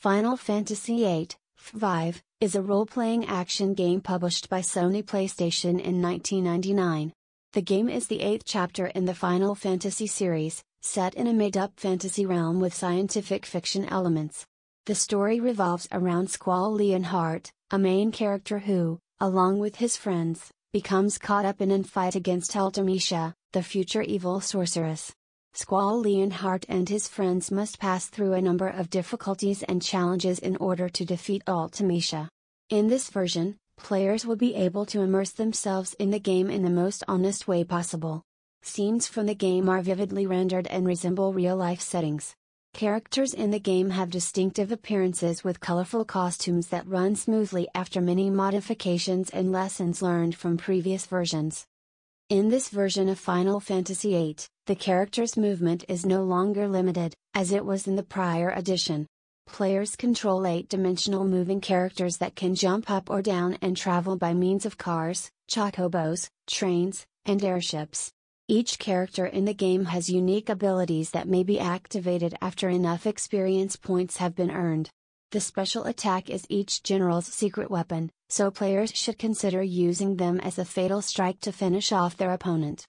Final Fantasy VIII, FV, is a role playing action game published by Sony PlayStation in 1999. The game is the eighth chapter in the Final Fantasy series, set in a made up fantasy realm with scientific fiction elements. The story revolves around Squall Leonhart, a main character who, along with his friends, becomes caught up in a fight against Ultimecia, the future evil sorceress. Squall Leonhart and his friends must pass through a number of difficulties and challenges in order to defeat Ultimecia. In this version, players will be able to immerse themselves in the game in the most honest way possible. Scenes from the game are vividly rendered and resemble real life settings. Characters in the game have distinctive appearances with colorful costumes that run smoothly after many modifications and lessons learned from previous versions. In this version of Final Fantasy VIII, the character's movement is no longer limited, as it was in the prior edition. Players control 8-dimensional moving characters that can jump up or down and travel by means of cars, chocobos, trains, and airships. Each character in the game has unique abilities that may be activated after enough experience points have been earned. The special attack is each general's secret weapon, so players should consider using them as a fatal strike to finish off their opponent.